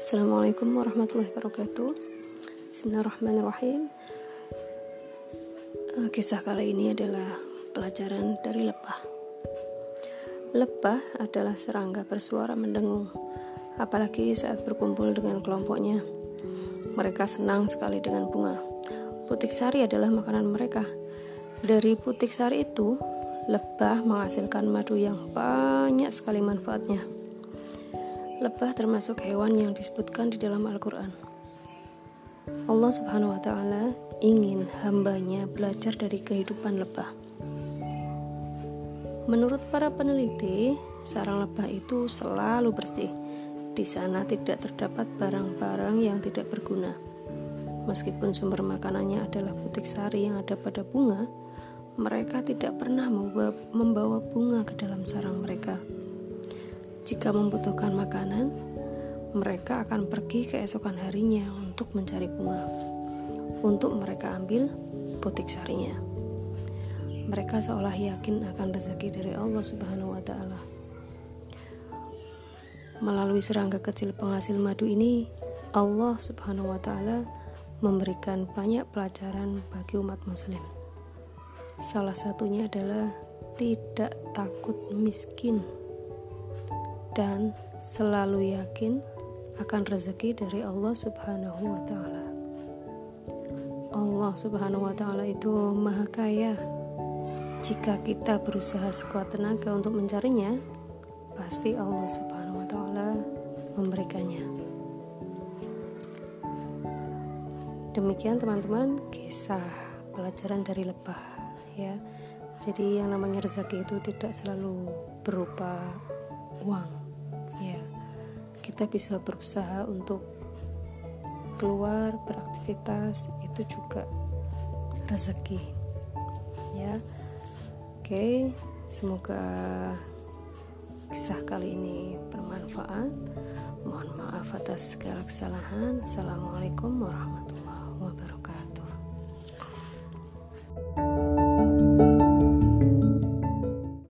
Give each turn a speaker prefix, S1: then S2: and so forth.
S1: Assalamualaikum warahmatullahi wabarakatuh. Bismillahirrahmanirrahim. Eh, Kisah kali ini adalah pelajaran dari lebah. Lebah adalah serangga bersuara mendengung Apalagi saat berkumpul dengan kelompoknya. Mereka senang sekali dengan bunga. Putik sari adalah makanan mereka. Dari putik sari itu Lebah menghasilkan madu yang banyak sekali manfaatnya Lebah termasuk hewan yang disebutkan di dalam Al-Quran. Allah Subhanahu wa Ta'ala ingin hambanya belajar dari kehidupan lebah. Menurut para peneliti, sarang lebah itu selalu bersih. Di sana tidak terdapat barang-barang yang tidak berguna. Meskipun sumber makanannya adalah putik sari yang ada pada bunga, mereka tidak pernah membawa bunga ke dalam sarang mereka. Jika membutuhkan makanan, mereka akan pergi keesokan harinya untuk mencari bunga. Untuk mereka ambil putik sarinya. Mereka seolah yakin akan rezeki dari Allah Subhanahu wa taala. Melalui serangga kecil penghasil madu ini, Allah Subhanahu wa taala memberikan banyak pelajaran bagi umat muslim. Salah satunya adalah tidak takut miskin dan selalu yakin akan rezeki dari Allah Subhanahu wa taala. Allah Subhanahu wa taala itu Maha Kaya. Jika kita berusaha sekuat tenaga untuk mencarinya, pasti Allah Subhanahu wa taala memberikannya. Demikian teman-teman kisah pelajaran dari lebah ya. Jadi yang namanya rezeki itu tidak selalu berupa uang kita bisa berusaha untuk keluar beraktivitas itu juga rezeki ya. Oke semoga kisah kali ini bermanfaat. Mohon maaf atas segala kesalahan. Assalamualaikum warahmatullahi wabarakatuh